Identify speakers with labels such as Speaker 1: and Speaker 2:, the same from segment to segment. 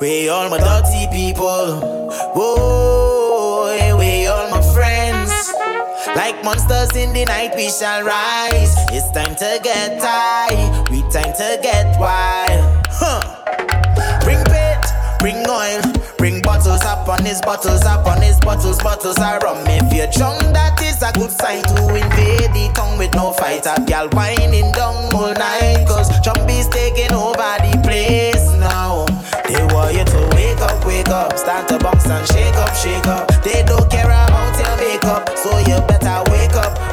Speaker 1: We all my dirty people. Whoa, we all my friends. Like monsters in the night, we shall rise. It's time to get high. We time to get wild. Huh. Bring pit, bring oil. Bring bottles up on his bottles up on his bottles, bottles are rum. If you're drunk, that is a good sign to invade the tongue with no fight. A girl whining down all night, cause Jumpy's taking over. up, start to bounce and shake up, shake up. They don't care about your makeup, so you better wake up.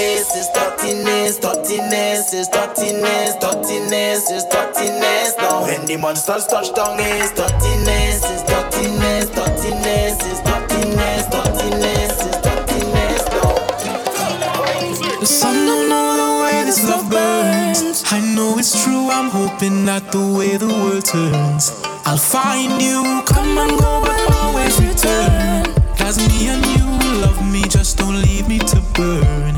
Speaker 1: dirtiness, it's dirtiness, dirtiness, it's dirtiness, dirtiness, it's dirtiness. Now when the monsters touch down, it's dirtiness, it's dirtiness, dirtiness, it's dirtiness, dirtiness, it's dirtiness. Now
Speaker 2: the sun don't know the way this love burns. I know it's true. I'm hoping that the way the world turns, I'll find you. Come and go, but always return. Cause me and you love me, just don't leave me to burn.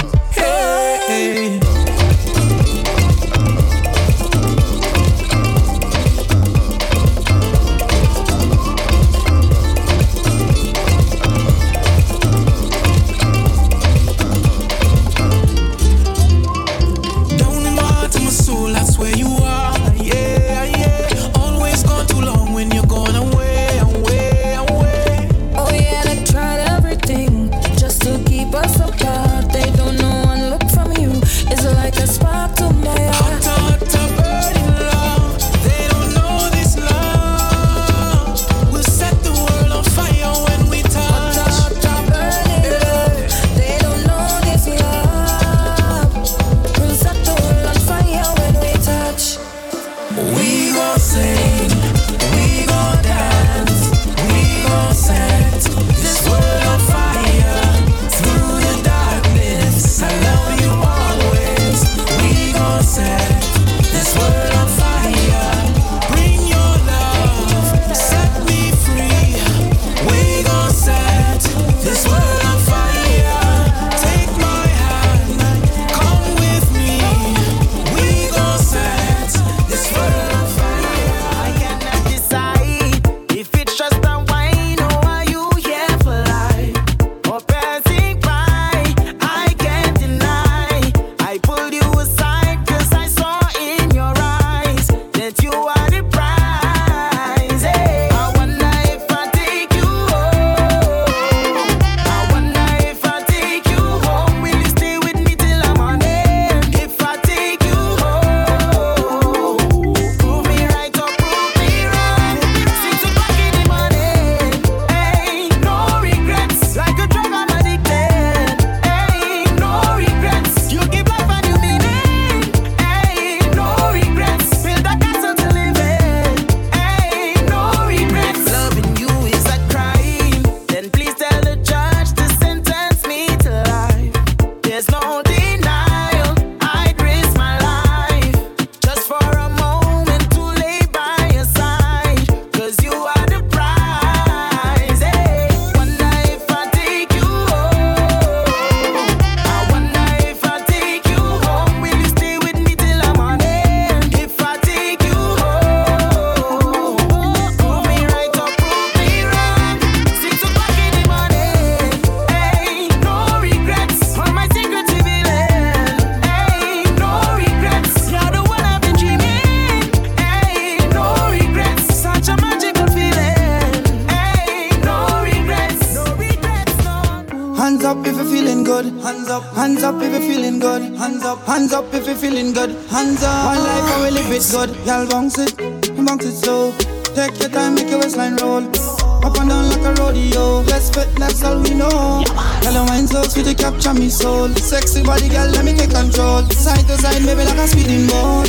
Speaker 3: ride, maybe like a speeding
Speaker 2: boat.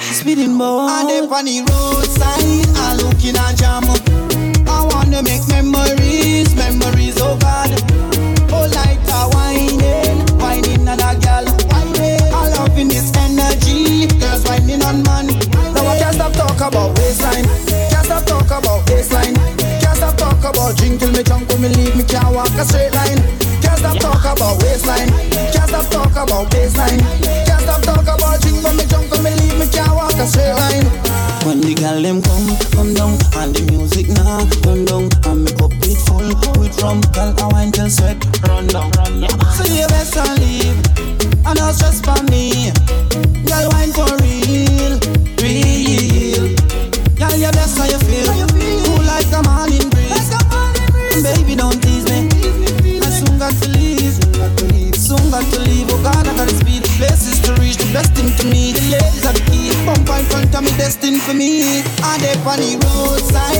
Speaker 2: Speeding boat. And they on
Speaker 3: the
Speaker 2: roadside, I looking at jam.
Speaker 1: I wanna make memories, memories oh God. Oh, like a whining, whining on a gal. I in this energy, girls whining on man. Now I
Speaker 4: can't stop talk about waistline, can't stop talk about waistline, can't stop talk about drink till me drunk, when me leave, me can't walk a
Speaker 5: straight line. Can't stop talk about waistline, can't stop talk about waistline like a straight line. When the girl them come, come down, and the music now turn down, and me up it full with rum, girl I wine till sweat run down. Run down. So you best and leave, and no just for me. Girl wine for real, real. Girl you're best how you feel. on the roadside.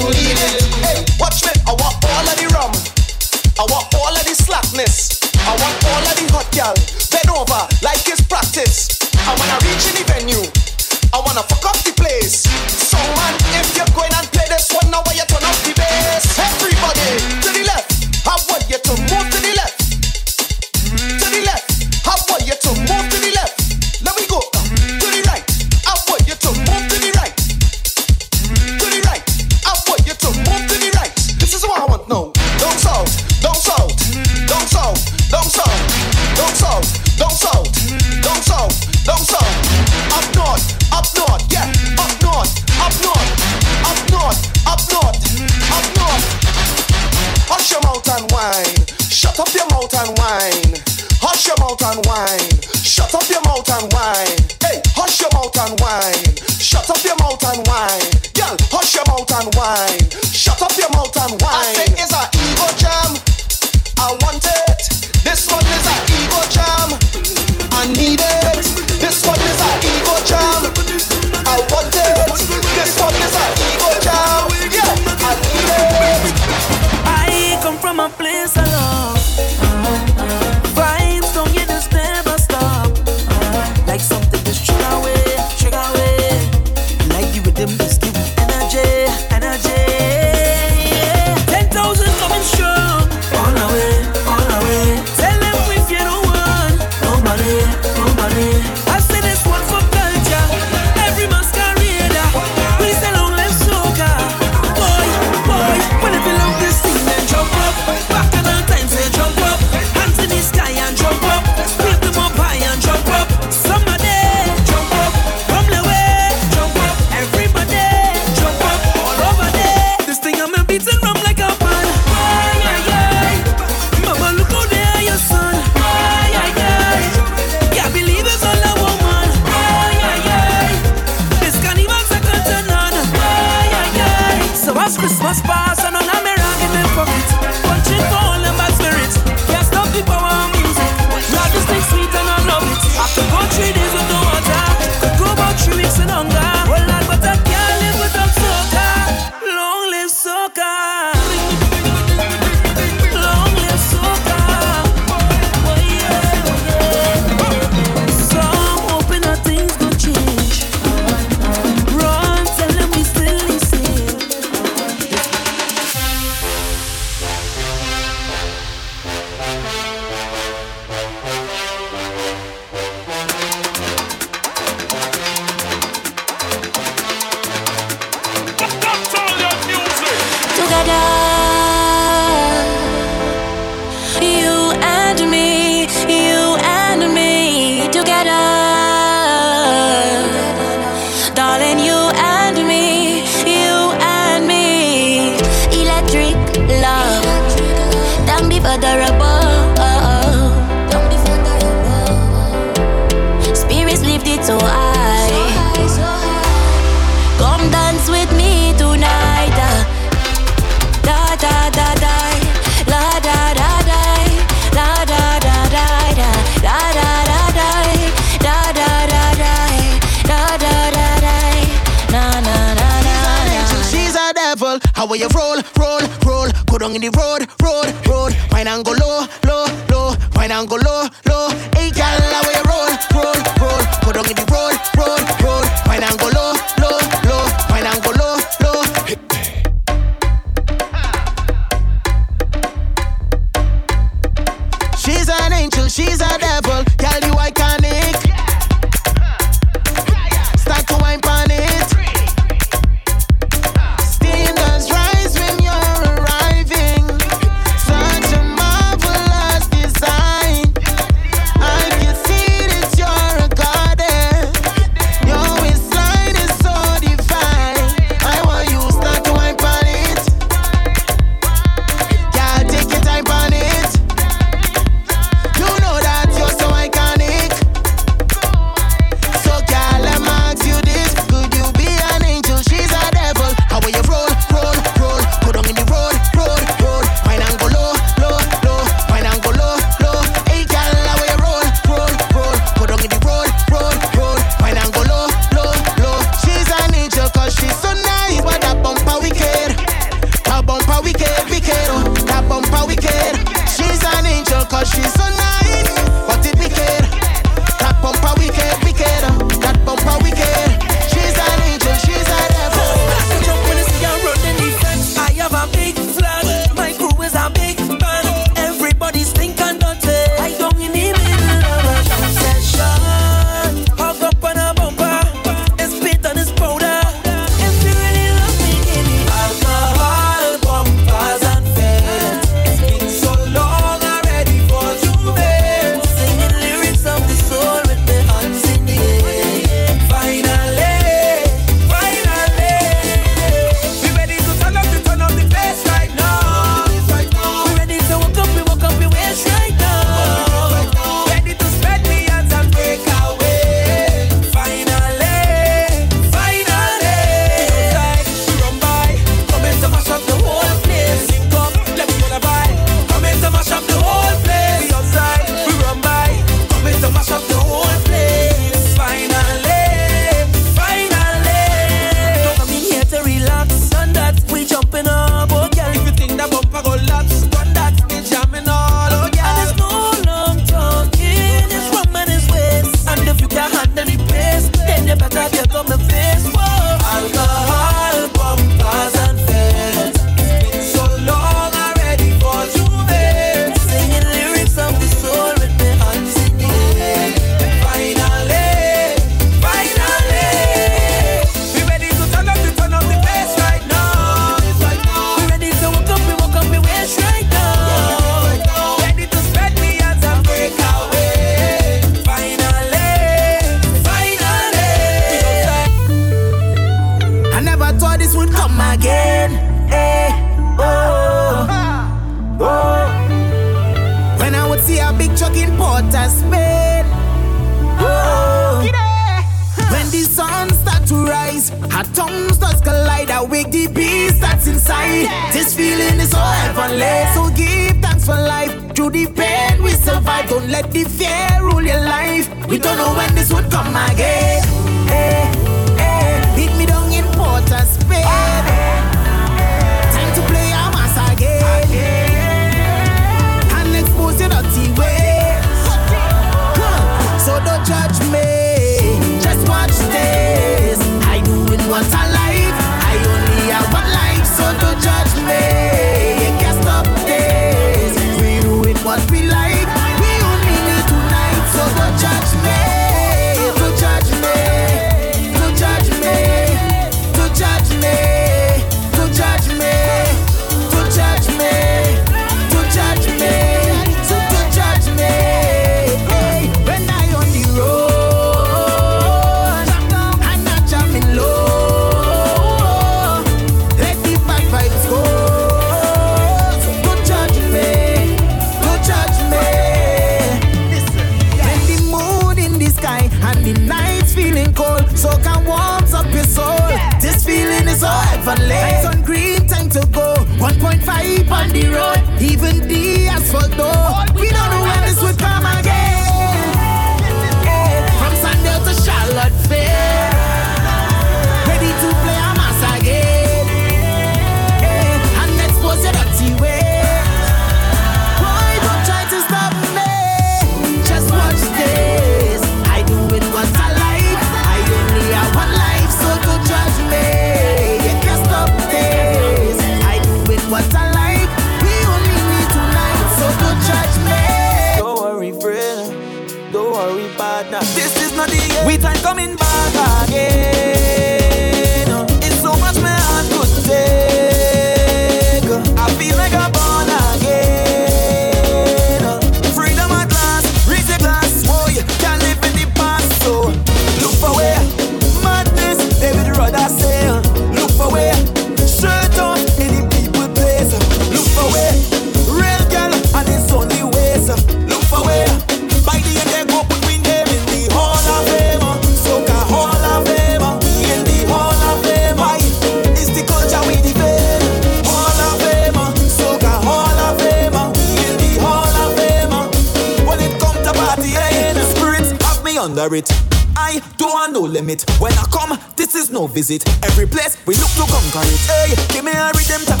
Speaker 6: visit. Every place we look to conquer it. Hey, give me a rhythm tap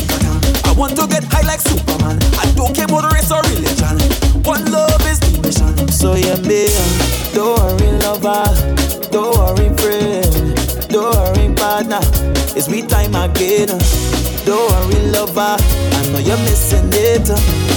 Speaker 6: I want to get high like Superman. I don't care about race or religion. One love is the mission. So yeah, me, uh, don't worry, lover. Don't worry, friend. Don't worry, partner. It's me time again. Uh. Don't worry, lover. I know you're missing it.
Speaker 2: Uh.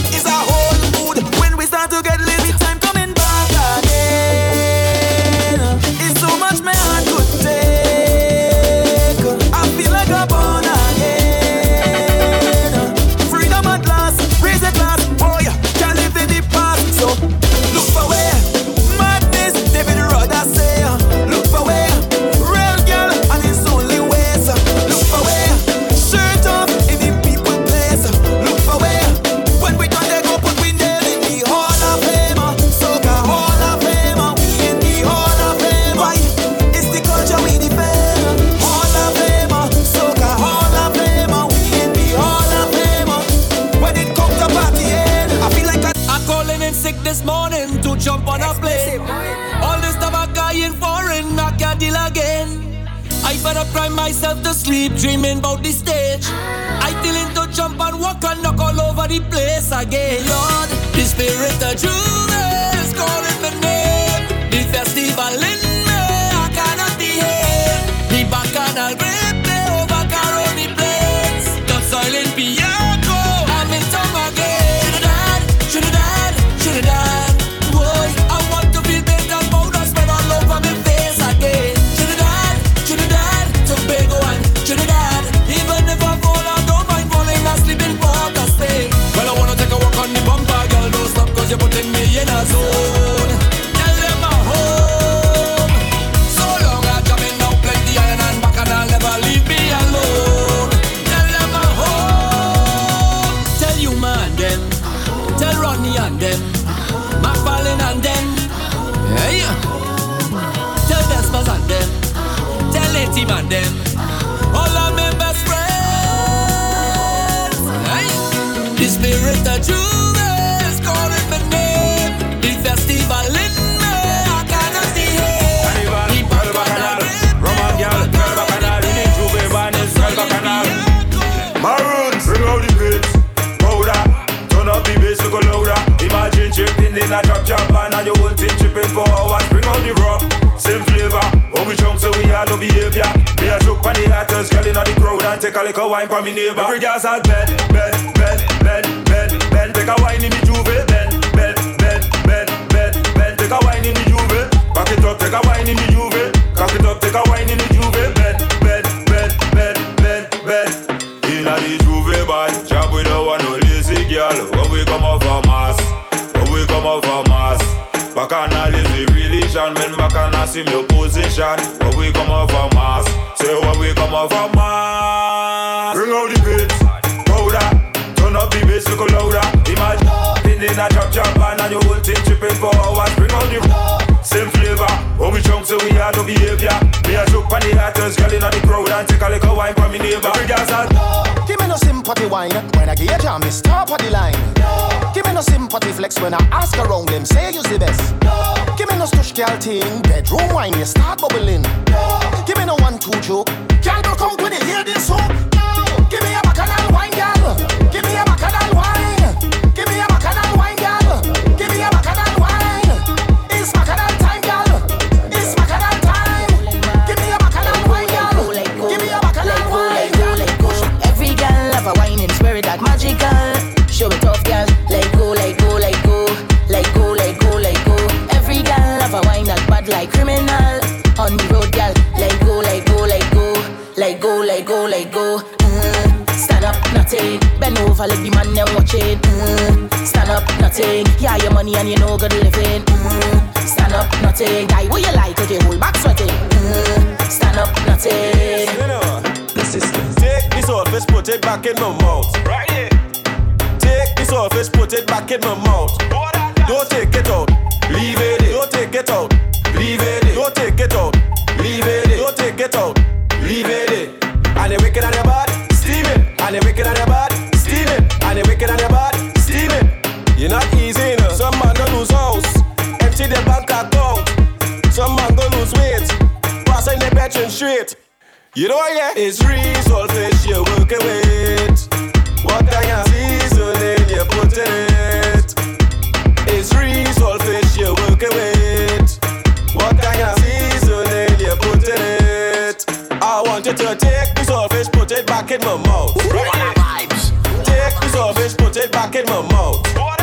Speaker 2: Behavior. Me a joke on the haters, girl
Speaker 7: inna the jungle, and you will jump in
Speaker 8: for one, we know the rock, same river, when we drunk so we love you if we are the planet, artists, really the crowd and take a little wine from me neighbor. Every girl's bed, bed, bed, bed. Take a wine in the bed, bed, bed, bed, bed, bed. Take a in the it up. Take a in the it up. Take a in the bed, bed, bed, bed, bed, bed. Inna the Juve band, jump with no lazy. When we come mass, when we come mass. Religion, men me position. When we come off a mass, say when we come off a mass. Bring out the beats, turn up the bass, look louder. Imagine in in a drop band and your whole thing tripping for hours. Bring out the same flavor. When we jump, so we have no behavior. Me a joke on the haters, girl inna the crowd and take a little wine from me neighbor. Every girl's at
Speaker 9: Give me no sympathy wine when I get a jam, it's top of the line. Give me no sympathy flex when I ask around them, say you's the best. Give me no stush girl thing, bedroom wine, you start bubbling. Give me no one two joke, girl go come when you hear this hook. Give me a bacchanal wine, girl.
Speaker 10: Bend over, let the man them watch it. Mm. Stand up, nothing. Yeah, your money and you know good living. Mm. Stand up, nothing. Die what you like, take your whole back sweating. Mm. Stand up, nothing.
Speaker 8: Take this office, put it back in my mouth. Right here. Take this office, put it back in my mouth. Don't take it out. Leave it in. Don't take it out. You know what, yeah? It's real fish you're working with. What kind of seasoning you put in it? It's real fish you're working with. What kind of seasoning you put in it? I want you to take this fish, put it back in my mouth. Take this fish, put it back in my mouth.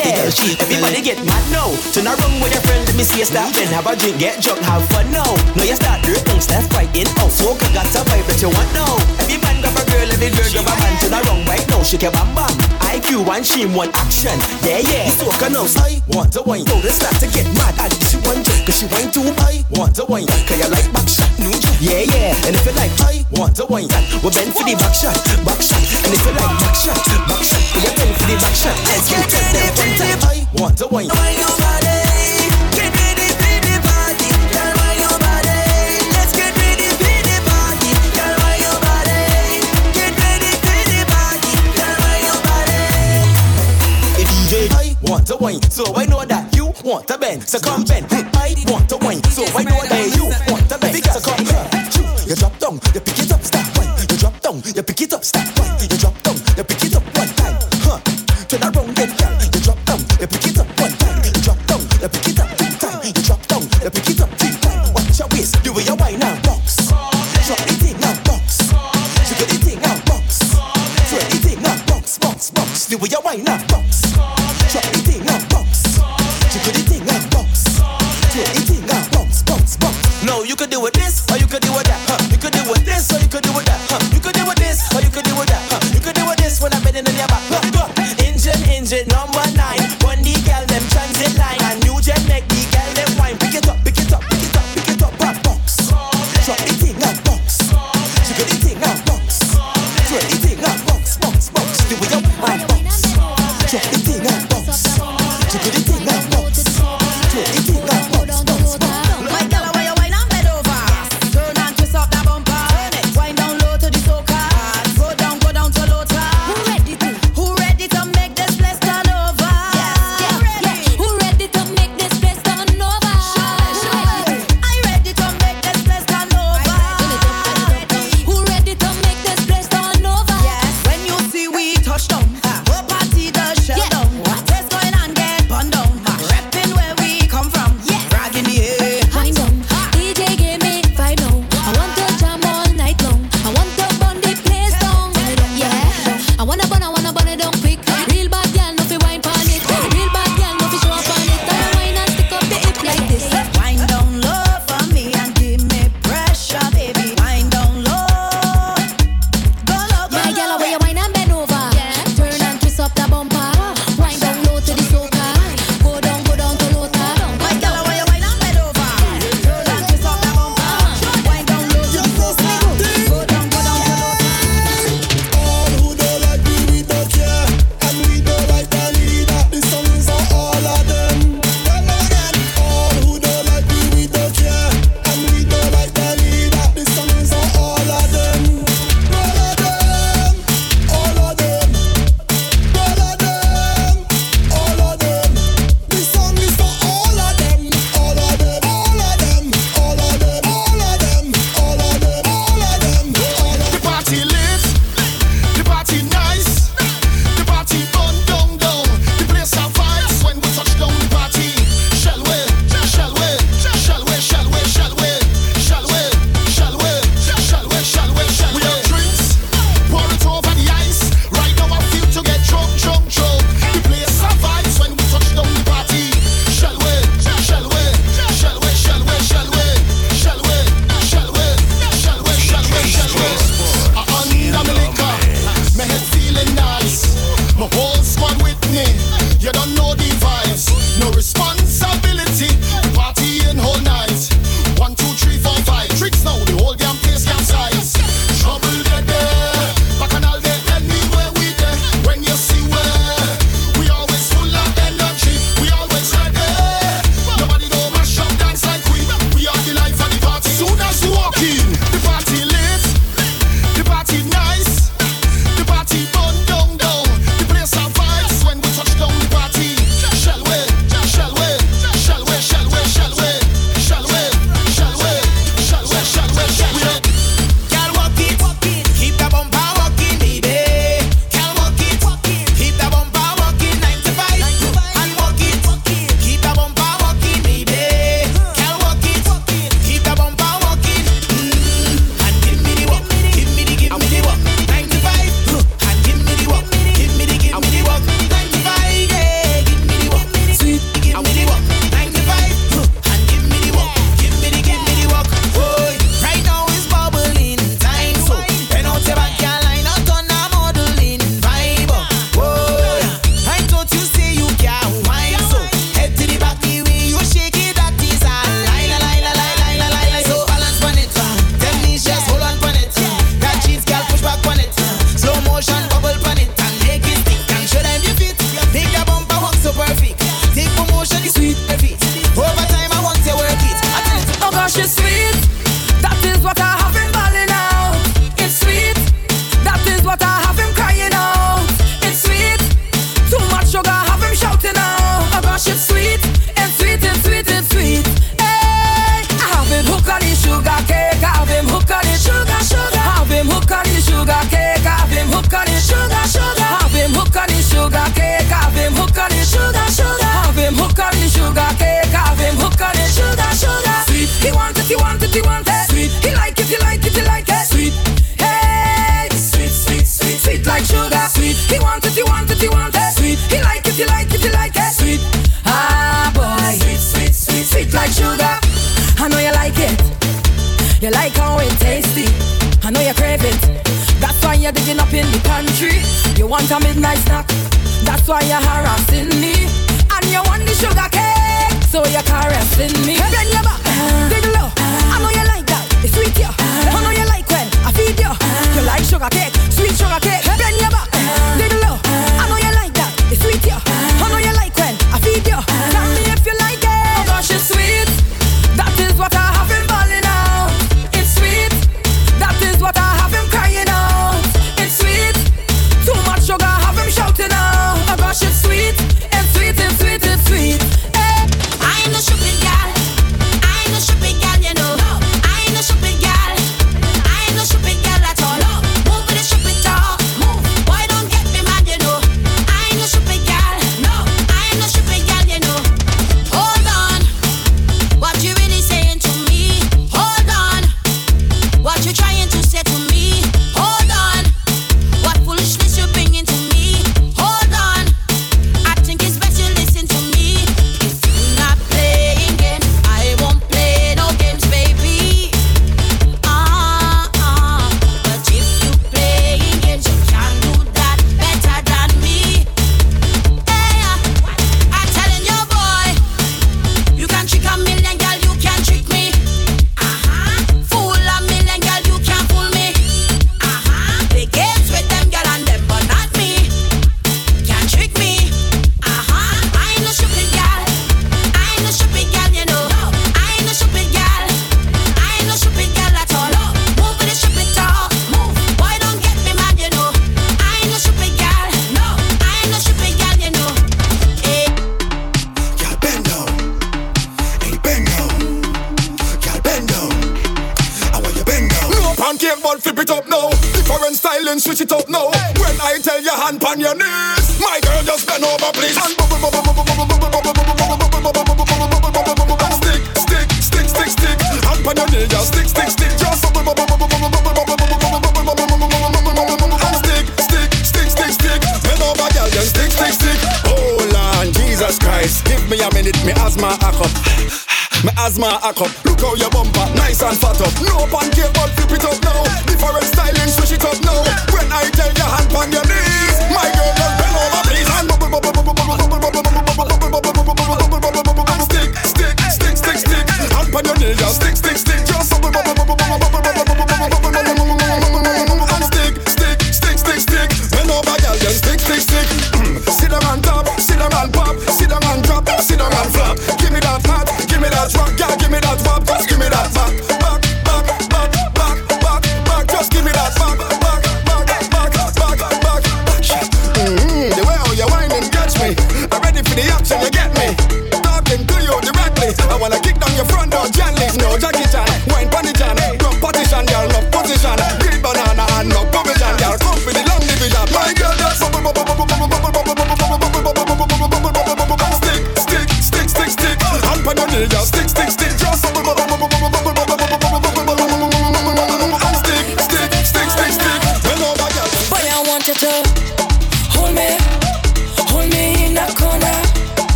Speaker 11: Yeah, your
Speaker 12: girl,
Speaker 13: shake
Speaker 6: Everybody get mad now. Turn around with your friend, let me see you stop and have a drink, get drunk, have fun now. Now you start the things that's fighting out. Soca got a vibe that you want now. Every man grab a girl, every girl grab a man.
Speaker 13: Turn around right now, shake your bam bam. IQ one she want action. Yeah yeah. It's working now. I want to wine. Told her start to get mad. And she want to, cause she wine too. I want to wine. Cause you like back shot. New Yeah yeah. And if you like, I want to wine. We bend for the back shot, back shot. And if you like back shot, back shot. We bend for the back shot. Let's get ready I want to wine.
Speaker 6: Wine your body. Get ready for the party. Girl, wine your body. Let's get ready for the party. Girl, wine your body. Get ready for the party. Girl, wine your body.
Speaker 13: Hey, DJ, I want to wine, so I know that you want to bend. So come bend. I want to wine, so I know that you want to bend. So come here. You drop down, you pick it up, stop. You drop down, you pick it up, stop. You drop down, you pick it up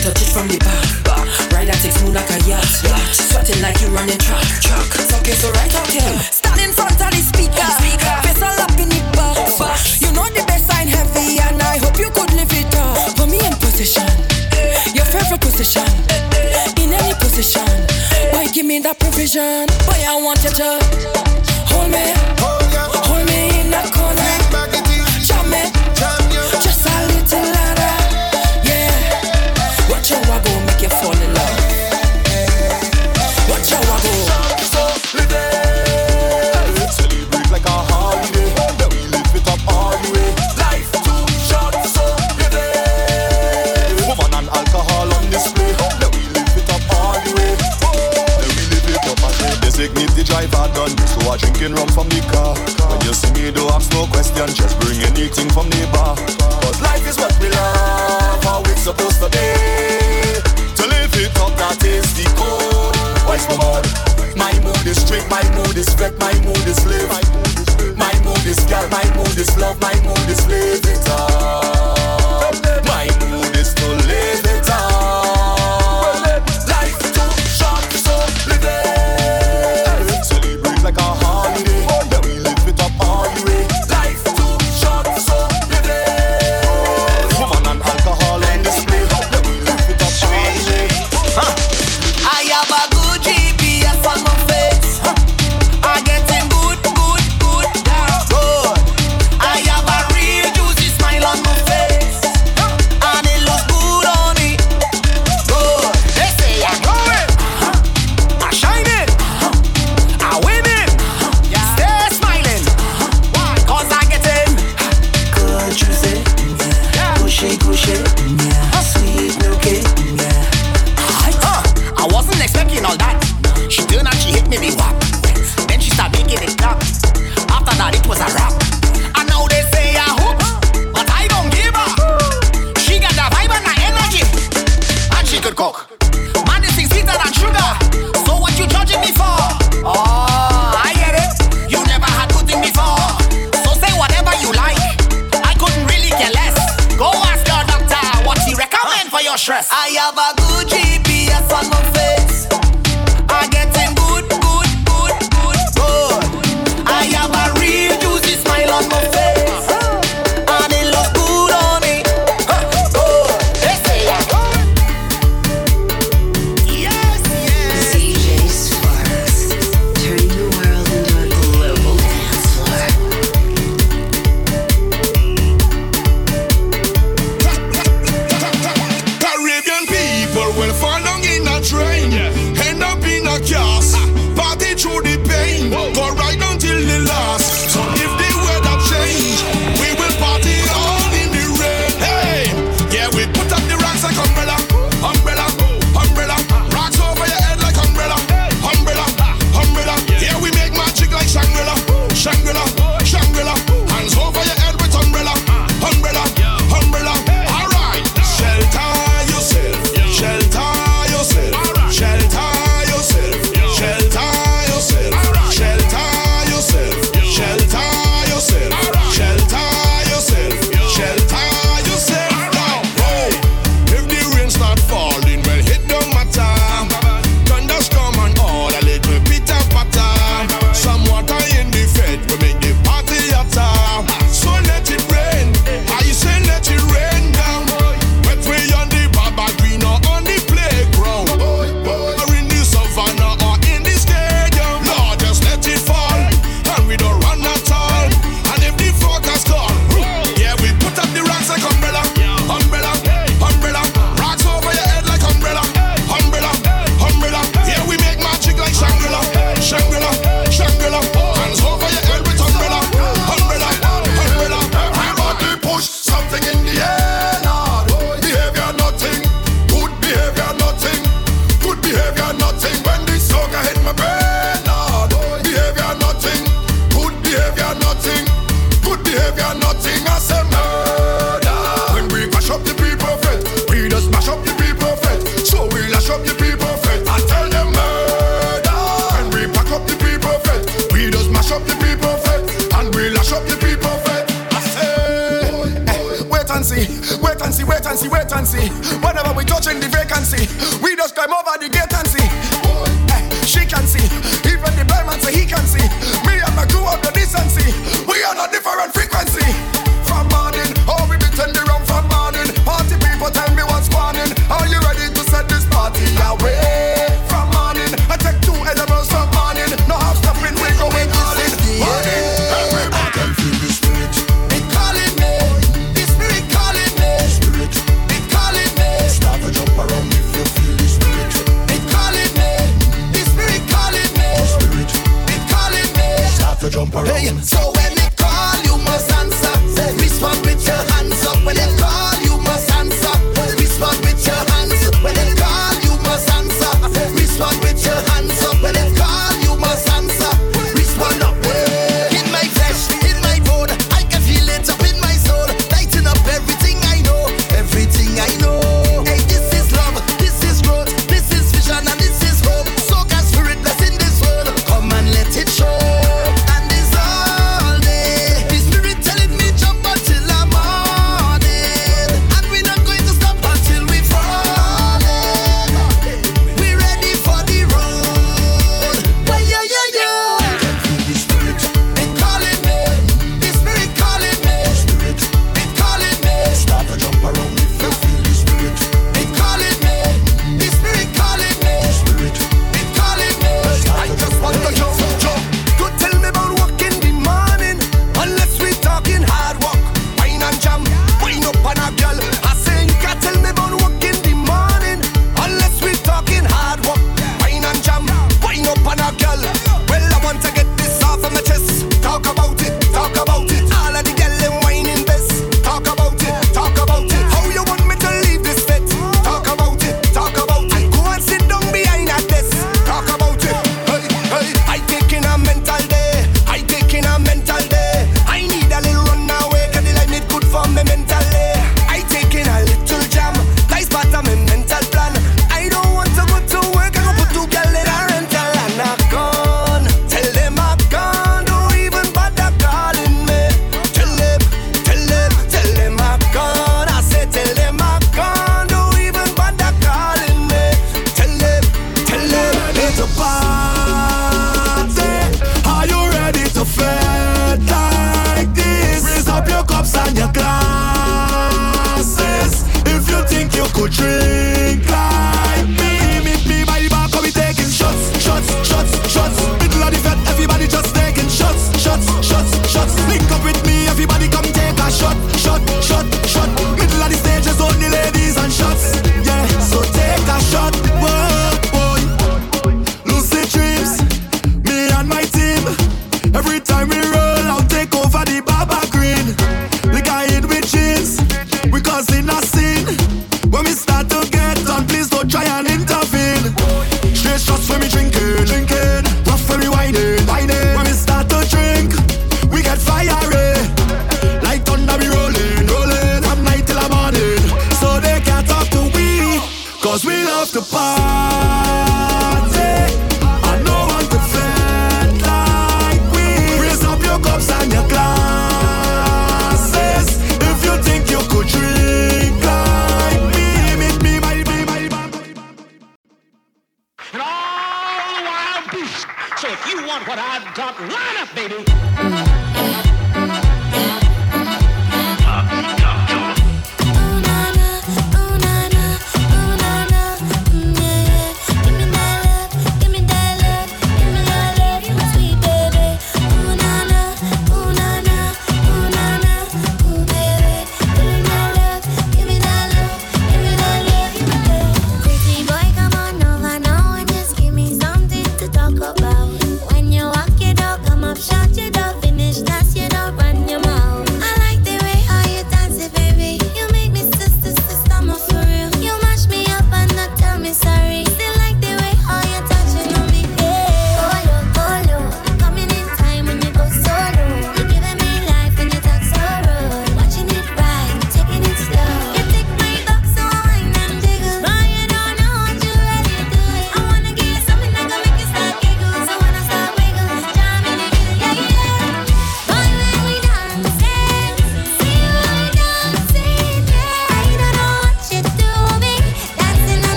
Speaker 14: touch it from the back. Ride that six moon like a yacht. Sweating like you running track. Track. Talking so right out here. Stand in front of the speaker. Face all up in the box. You know the best sign heavy, and I hope you could live it up. Put me in position. Your favorite position. In any position. Why give me that provision? Boy, I want you to
Speaker 15: hold me. drinking rum from the car. When you see me, do ask no question, just bring anything from the bar. But life is what we love, how it's supposed to be. To live it up, that is the code. Wise my mood, my mood is straight, my mood is fret, my mood is live. My mood is girl, my mood is love, my mood is live.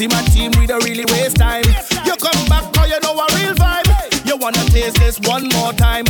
Speaker 16: See
Speaker 17: my
Speaker 14: team, we don't really waste time. You come back, cause you know a real vibe. You wanna taste this one more time.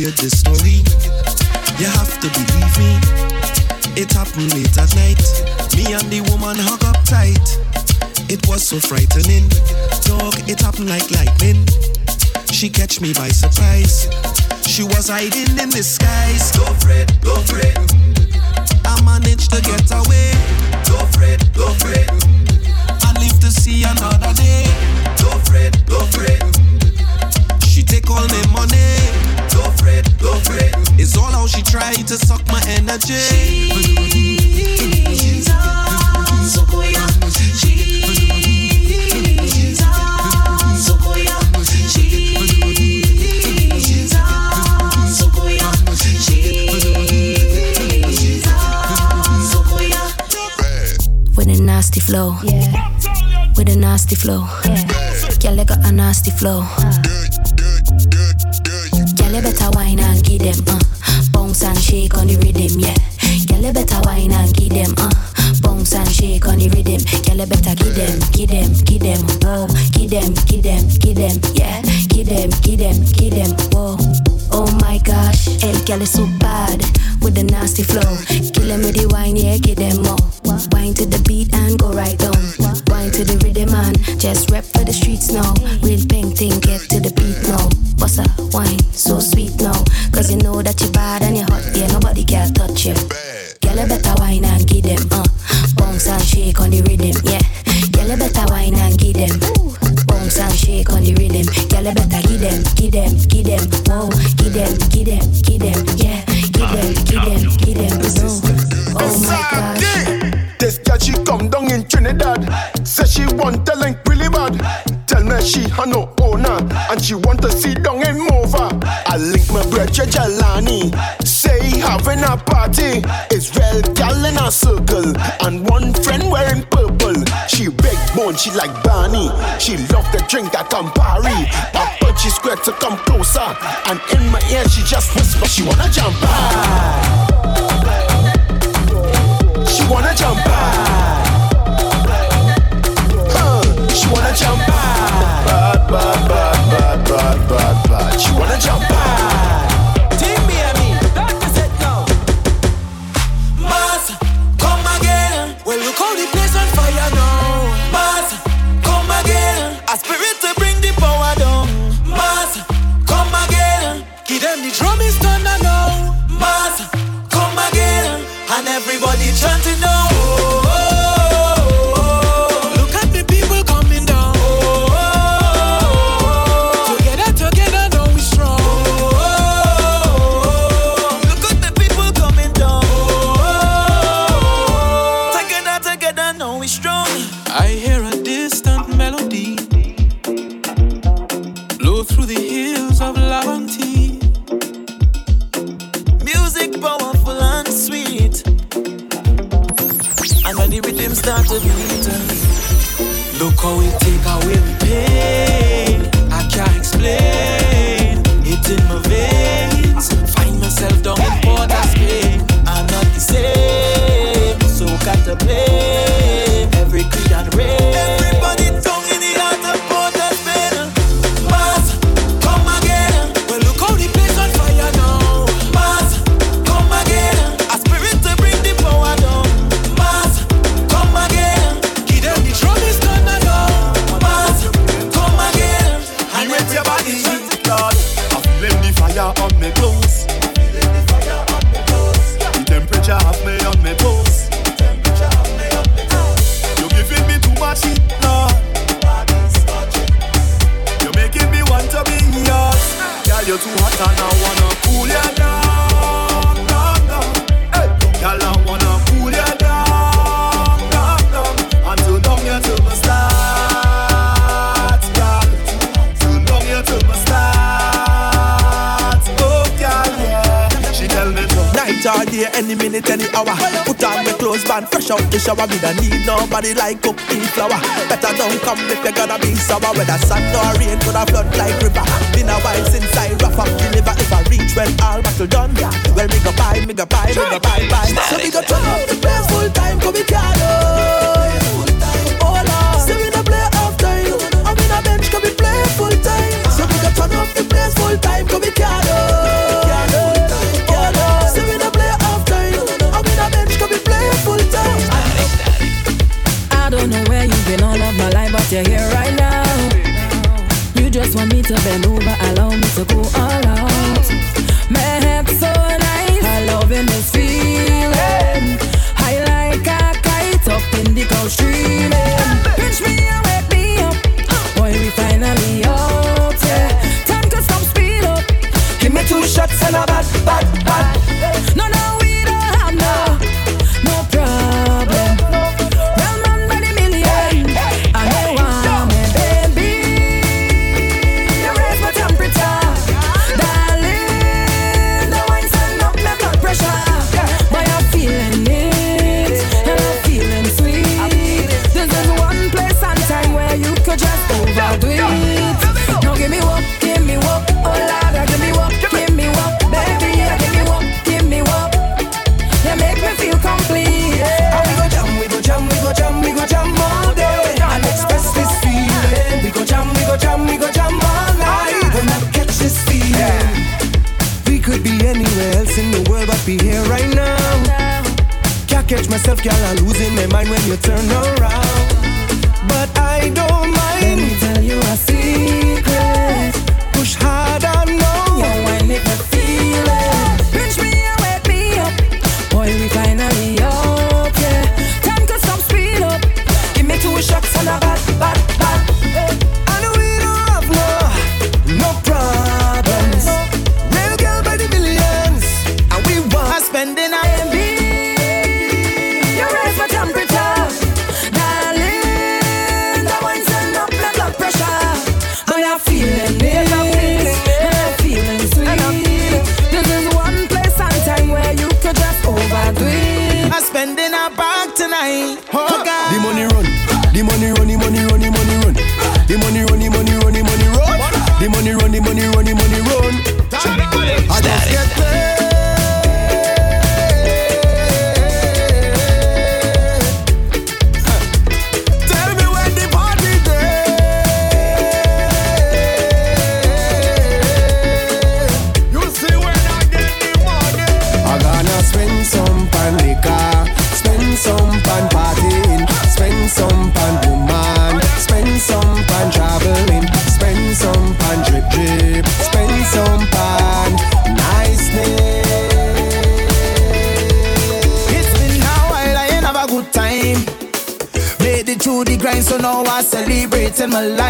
Speaker 17: I
Speaker 18: you
Speaker 17: this
Speaker 5: story, you have to believe me. It happened late at night. Me and the woman hug up tight. It was so frightening. Dog, it happened like lightning. She catch me by surprise. She was hiding in disguise. Go for it, go for it. I managed to get away. Go for it, go for it. And live to see another day. Go for it, go for it. She take all my money. Go for it, go for it. It's all how she try to suck my energy.
Speaker 19: With a nasty flow. Yeah. With a nasty flow. Yeah. Girl, you got a nasty flow. Girl, you better wine and give them, uh. Bounce and shake on the rhythm, yeah. Girl, you better wine and give them, uh. Bounce and shake on the rhythm. Girl, you better give them, give them, give them, whoa. Give them, give them, give them, yeah. Give them, give them, give them, whoa. Oh my gosh, El girl is so bad with the nasty flow. Kill them with the wine, yeah, give them more. Wine to the beat and go right down. Wine to the rhythm and just rep for the streets now. Real pink thing, get to the beat now. What's a wine, so sweet now. Cause you know that you're bad and you're hot, yeah, nobody can touch you. Girl, you better wine and give them, uh. Bounce and shake on the rhythm, yeah. Girl, you better wine and give them. Bounce and shake on the rhythm. Girl, you better give them, give them, give them, whoa. Give them, give them, give them, yeah. Give them, give them, give them, no. Oh my gosh.
Speaker 13: This girl she come down in Trinidad she want the link really bad. Tell me she had no owner and she want to see down and move her. I link my bread to Jelani. Say having a party. Israel gal in a circle and one friend wearing purple. She big bone, she like Barney. She love the drink at Campari. I put she square to come closer and in my ear she just whisper she wanna jump high. She wanna jump high wanna jump high? But, but, but, but, but, but, but, you wanna jump high?
Speaker 2: And now the rhythm start to beat. Look how it take away pain. I can't explain. and
Speaker 1: fresh out the shower. me don't need nobody like up flower. Better don't come if you're gonna be sour. Whether sun or rain, could have flood like river. Been a while since I rough up the liver. If I reach when all battle done, yeah. Well, me go buy, me go buy, me go buy, buy. So me go turn up the full time, come we
Speaker 14: for me to bend over, allow me to go all out. My head's so nice, I love in this feeling. I like a kite up in the cold streaming. Pinch me and wake me up, boy we finally out. Yeah. Time to stop speed up. Give me two shots and a bad, bad
Speaker 1: myself, girl, I'm losing my mind when you turn around. life.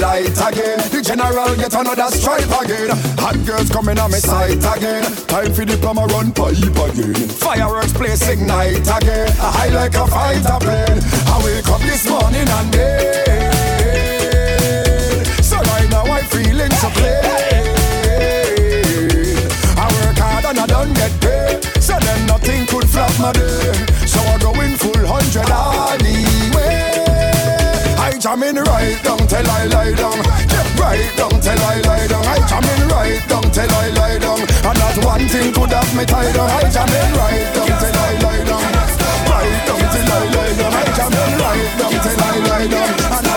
Speaker 15: light again. The general get another stripe again. Hot girls coming on my sight again. Time for the plumber run pipe again. Fireworks place ignite again. I high like a fighter plane. I wake up this morning and then. So right now I'm feeling so plain. I work hard and I don't get paid. So then nothing could flop my day. So I'm going full hundred hours jam in right down till I lie down. Right down till I lie down. I jam in right down till I lie down. And that one thing could have me tied down. I jam in right down till I lie down. Right down till I lie down. I jam in right down till I lie
Speaker 14: down.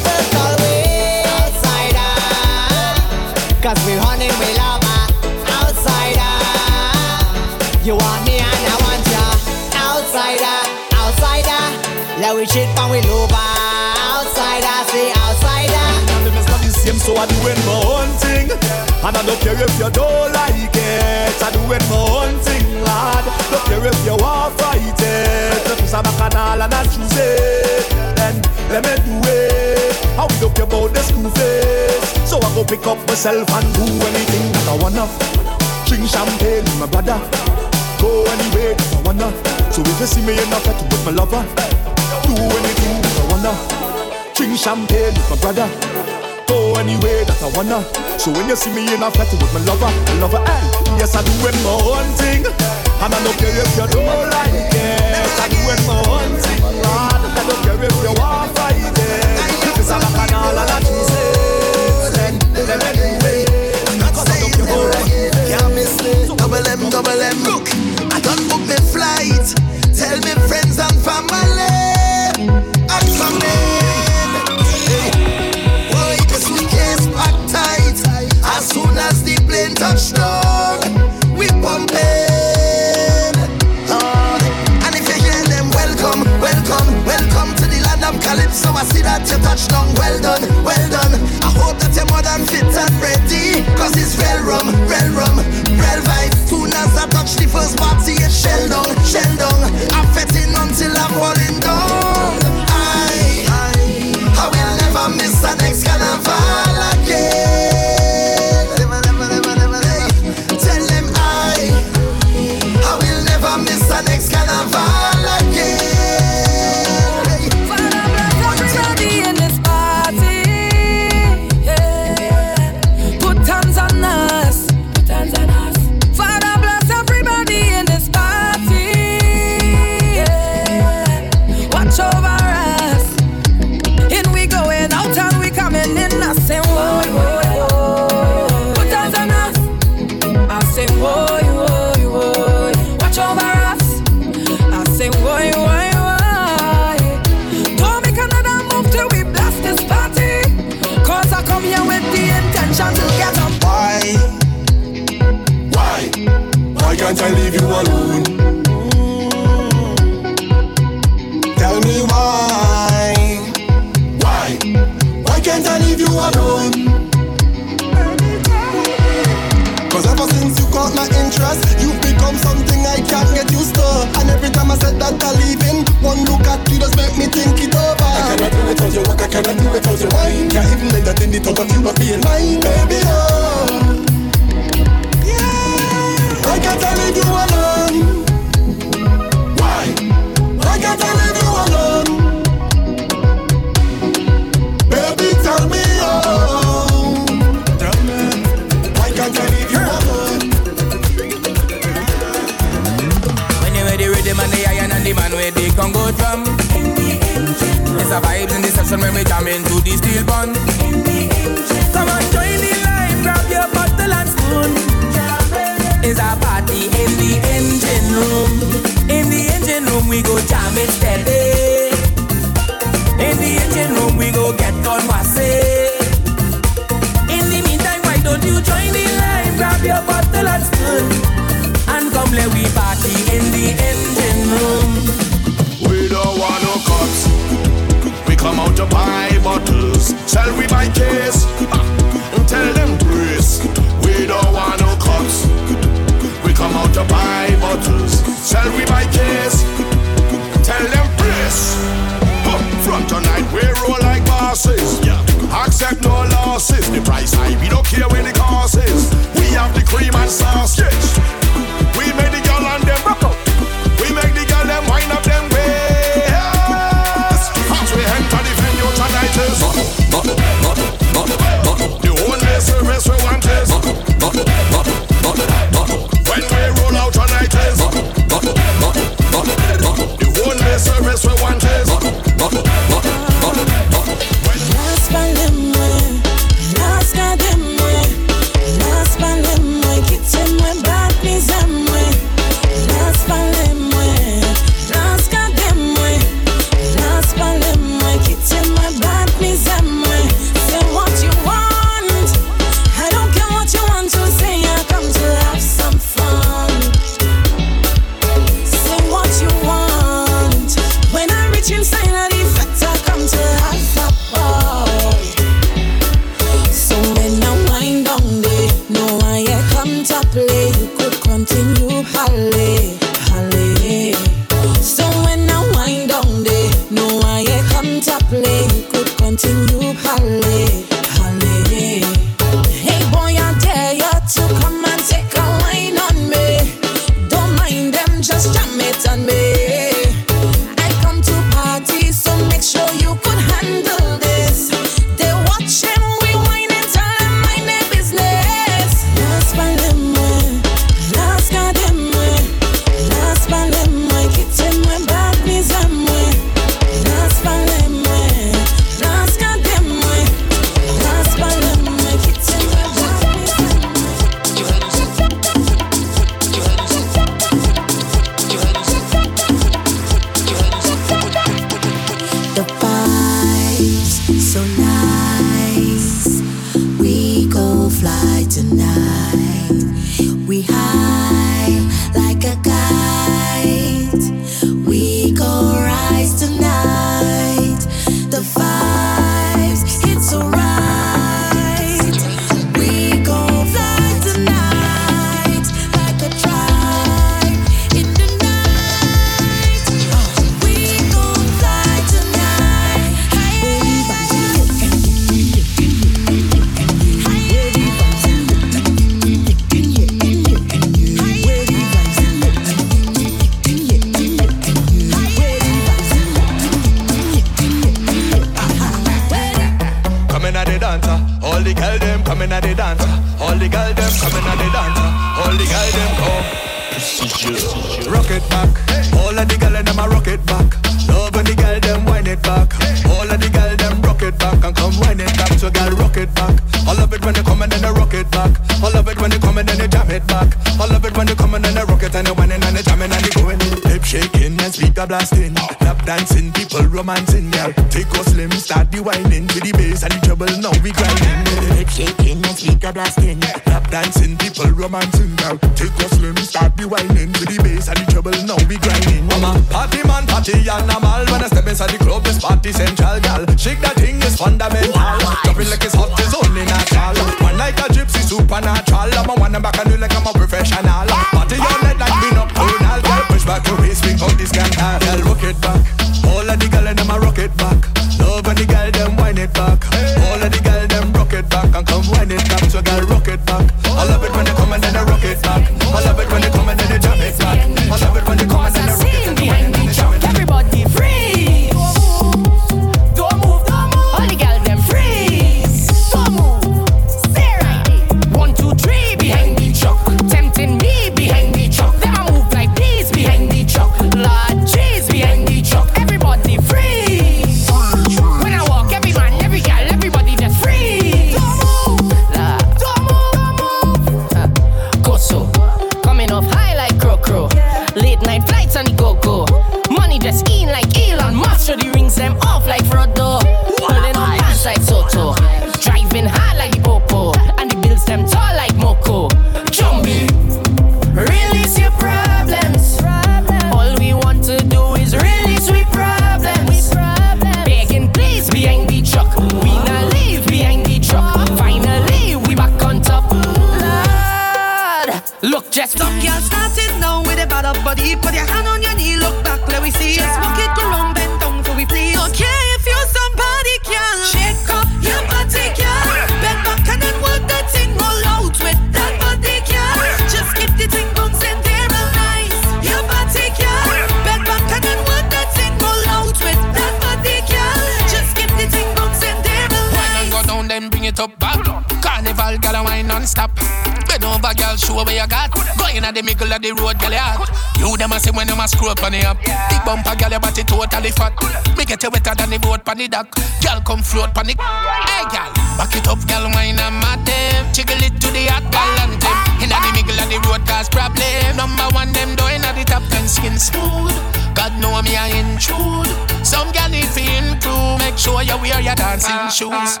Speaker 20: shoes.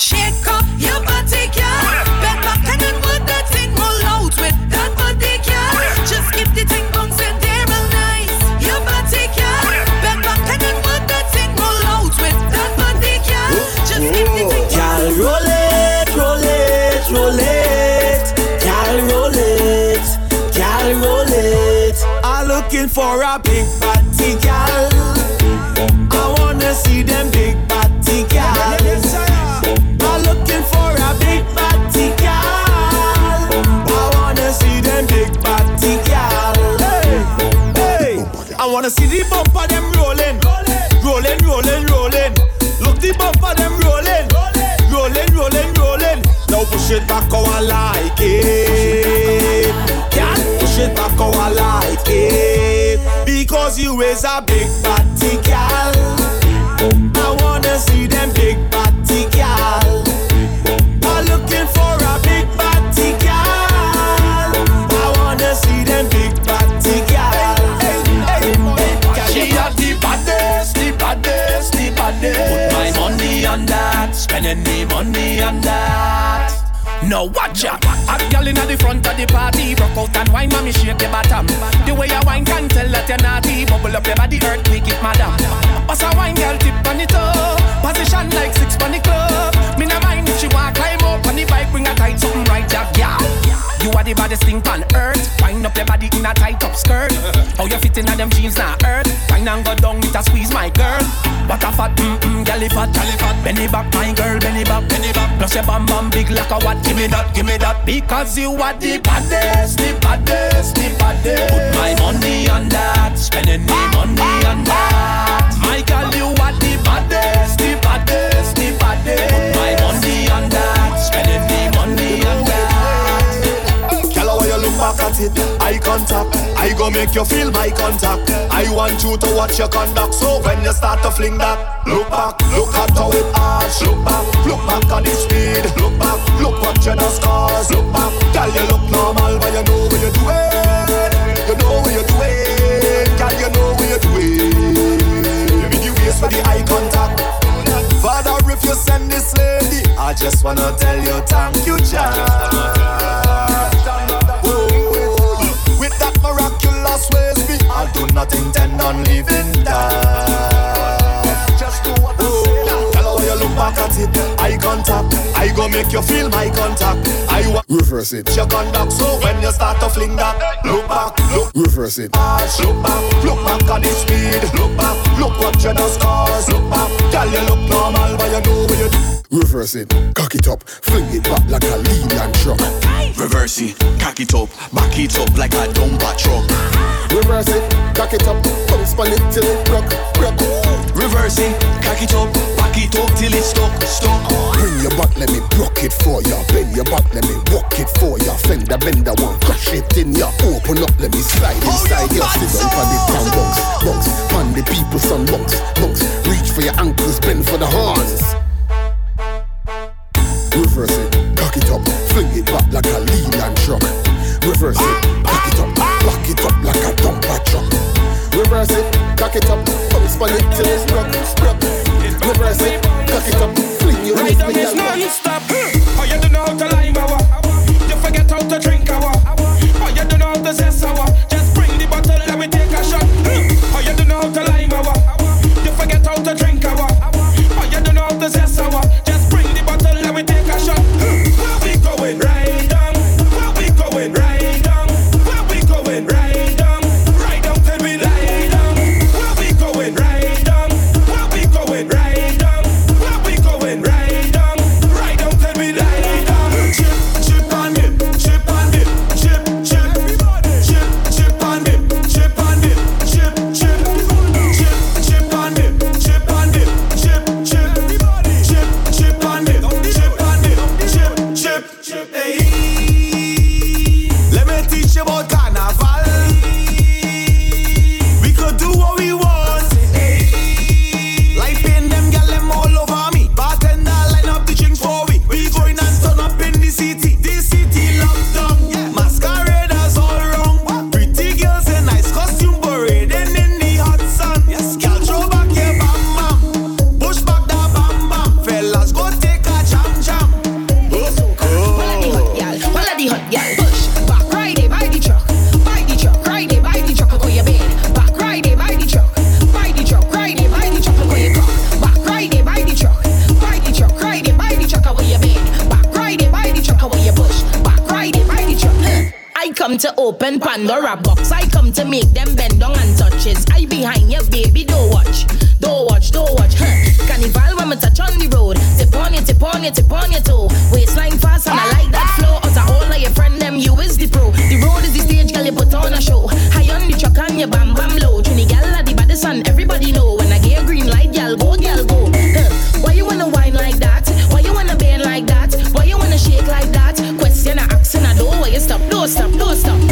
Speaker 5: Shake up your body, girl. Bend back and then put that thing roll out with that body, girl. Just keep the thing bouncing there real nice. Your body, girl. Bend back and then put that thing roll out with that body, girl. Just keep the thing.
Speaker 1: Girl, roll it, roll it, roll it. Girl, roll it, girl, roll it. I'm looking for a big. Is a big party gal. I wanna see them big party gal. I'm looking for a big party gal. I wanna see them big party gal.
Speaker 2: She got the baddest, the baddest, the baddest. Put my money on that, spending the money on that.
Speaker 20: Now watch out. Hot girl inna the front of
Speaker 8: the party. Rock out and wine, mommy shake your bottom. The way you wine can tell that you're naughty. Bubble up your body, earthquake it, madam. Pass a wine, girl, tip on the toe. Position like six on the club. Me no mind if she want climb up on the bike, bring a tight something right, Jack, yeah. You are the baddest thing on earth. Wind up your body in a tight up skirt. How you fitting inna them jeans now, earth. Wine and go down, it a squeeze my girl. What a fat, mm mm, galley fat, galley fat. Benny back, my girl, Benny back, Benny back. Plus your bam bam big like a what? Give me that, give me that. Because you are the baddest, the baddest, the baddest. Put my money on that, spending me money on that. My girl, you are the baddest, the baddest, the baddest.
Speaker 15: Back at it? Eye contact. I go make you feel my contact. I want you to watch your conduct. So when you start to fling that, look back, look at how it arch. Look back, look back at the speed. Look back, look what you the scars. Look back, girl, you look normal, but you know what you're doing. You know what you're doing. Girl, you know what you're doing. Give me the waist for the eye contact. Father, if you send this lady, I just wanna tell you thank you, Jah. Whoa. With that miraculous ways, me, I do not intend on leaving that. Just do what I say. Tell how you look back at it, eye contact. I go make you feel my contact. I want
Speaker 13: Reverse it.
Speaker 15: your conduct. So when you start to fling that, look back, look
Speaker 13: Reverse it.
Speaker 15: Arch, look back, look back at the speed. Look back, look what you the scars. Look back, girl, you look normal, but you know what you do.
Speaker 13: Reverse it. Cock it up. Fling it back like a Leyland truck.
Speaker 21: Reverse it, cock it up, back it up like a dumper truck.
Speaker 13: Reverse it. Cock it up. Bounce on it till it rock. Rock.
Speaker 21: Reverse it, cock it up, back it up till it's stuck, stuck.
Speaker 13: Bring your back, let me block it for ya. Bend your back, let me walk it for ya. Fender bender one, crush it in ya. Open up, let me slide inside ya. Sit down on it down bounce, bounce. Man, the people some bounce, bounce. Reach for your ankles, bend for the horns. Reverse it, cock it up, fling it back like a Leyland truck. Reverse it, cock it up, lock it up like a dumper truck. Reverse it, cock it up, bounce on it till it's rock, rock. Reverse it, cock it up, fling your waist,
Speaker 8: is
Speaker 13: a rock.
Speaker 8: non-stop. Oh, you don't know how to
Speaker 10: Pandora box. I come to make them bend down and touches. I behind you, baby. Don't watch, don't watch, don't watch. Huh. Carnival when me touch on the road. Tip on you, tip on you, tip on your toe. Waistline fast and I like that flow. Out of all of your friend them, you is the pro. The road is the stage, girl. You put on a show. High on the truck and you bam bam low. Trini gal the baddest and everybody know when I get a green light, gal go, gal go. Huh. Why you wanna whine like that? Why you wanna bend like that? Why you wanna shake like that? Question I asking I don't why you stop, don't stop, don't stop.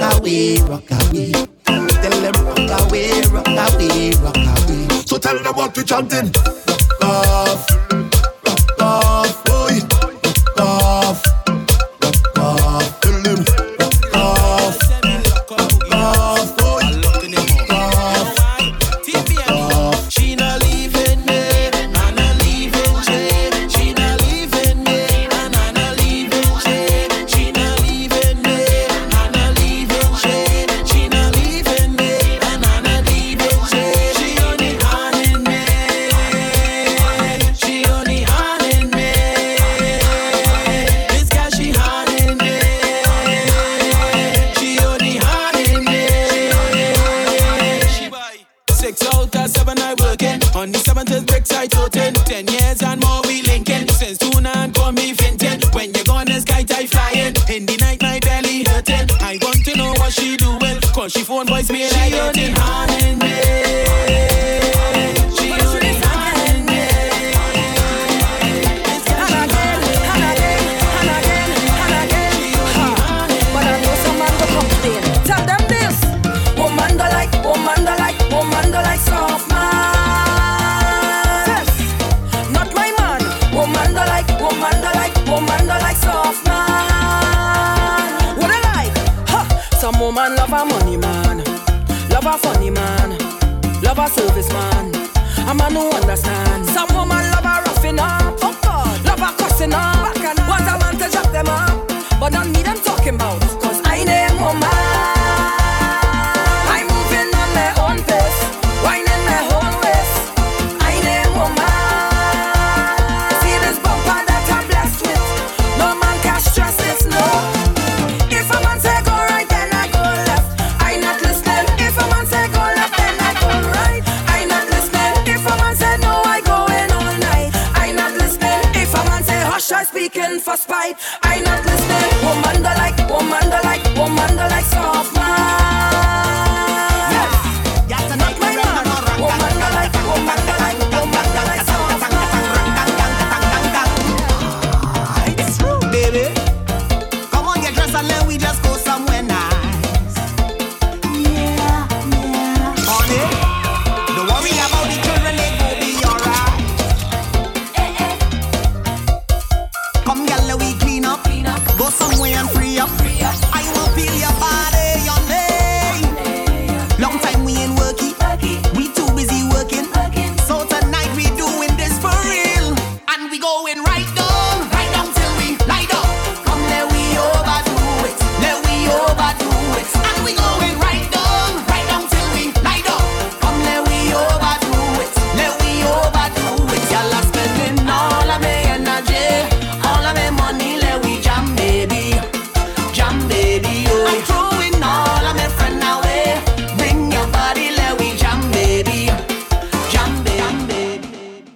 Speaker 2: rock away, rock away. Tell them rock away, rock away, rock away. So tell them what we chanting.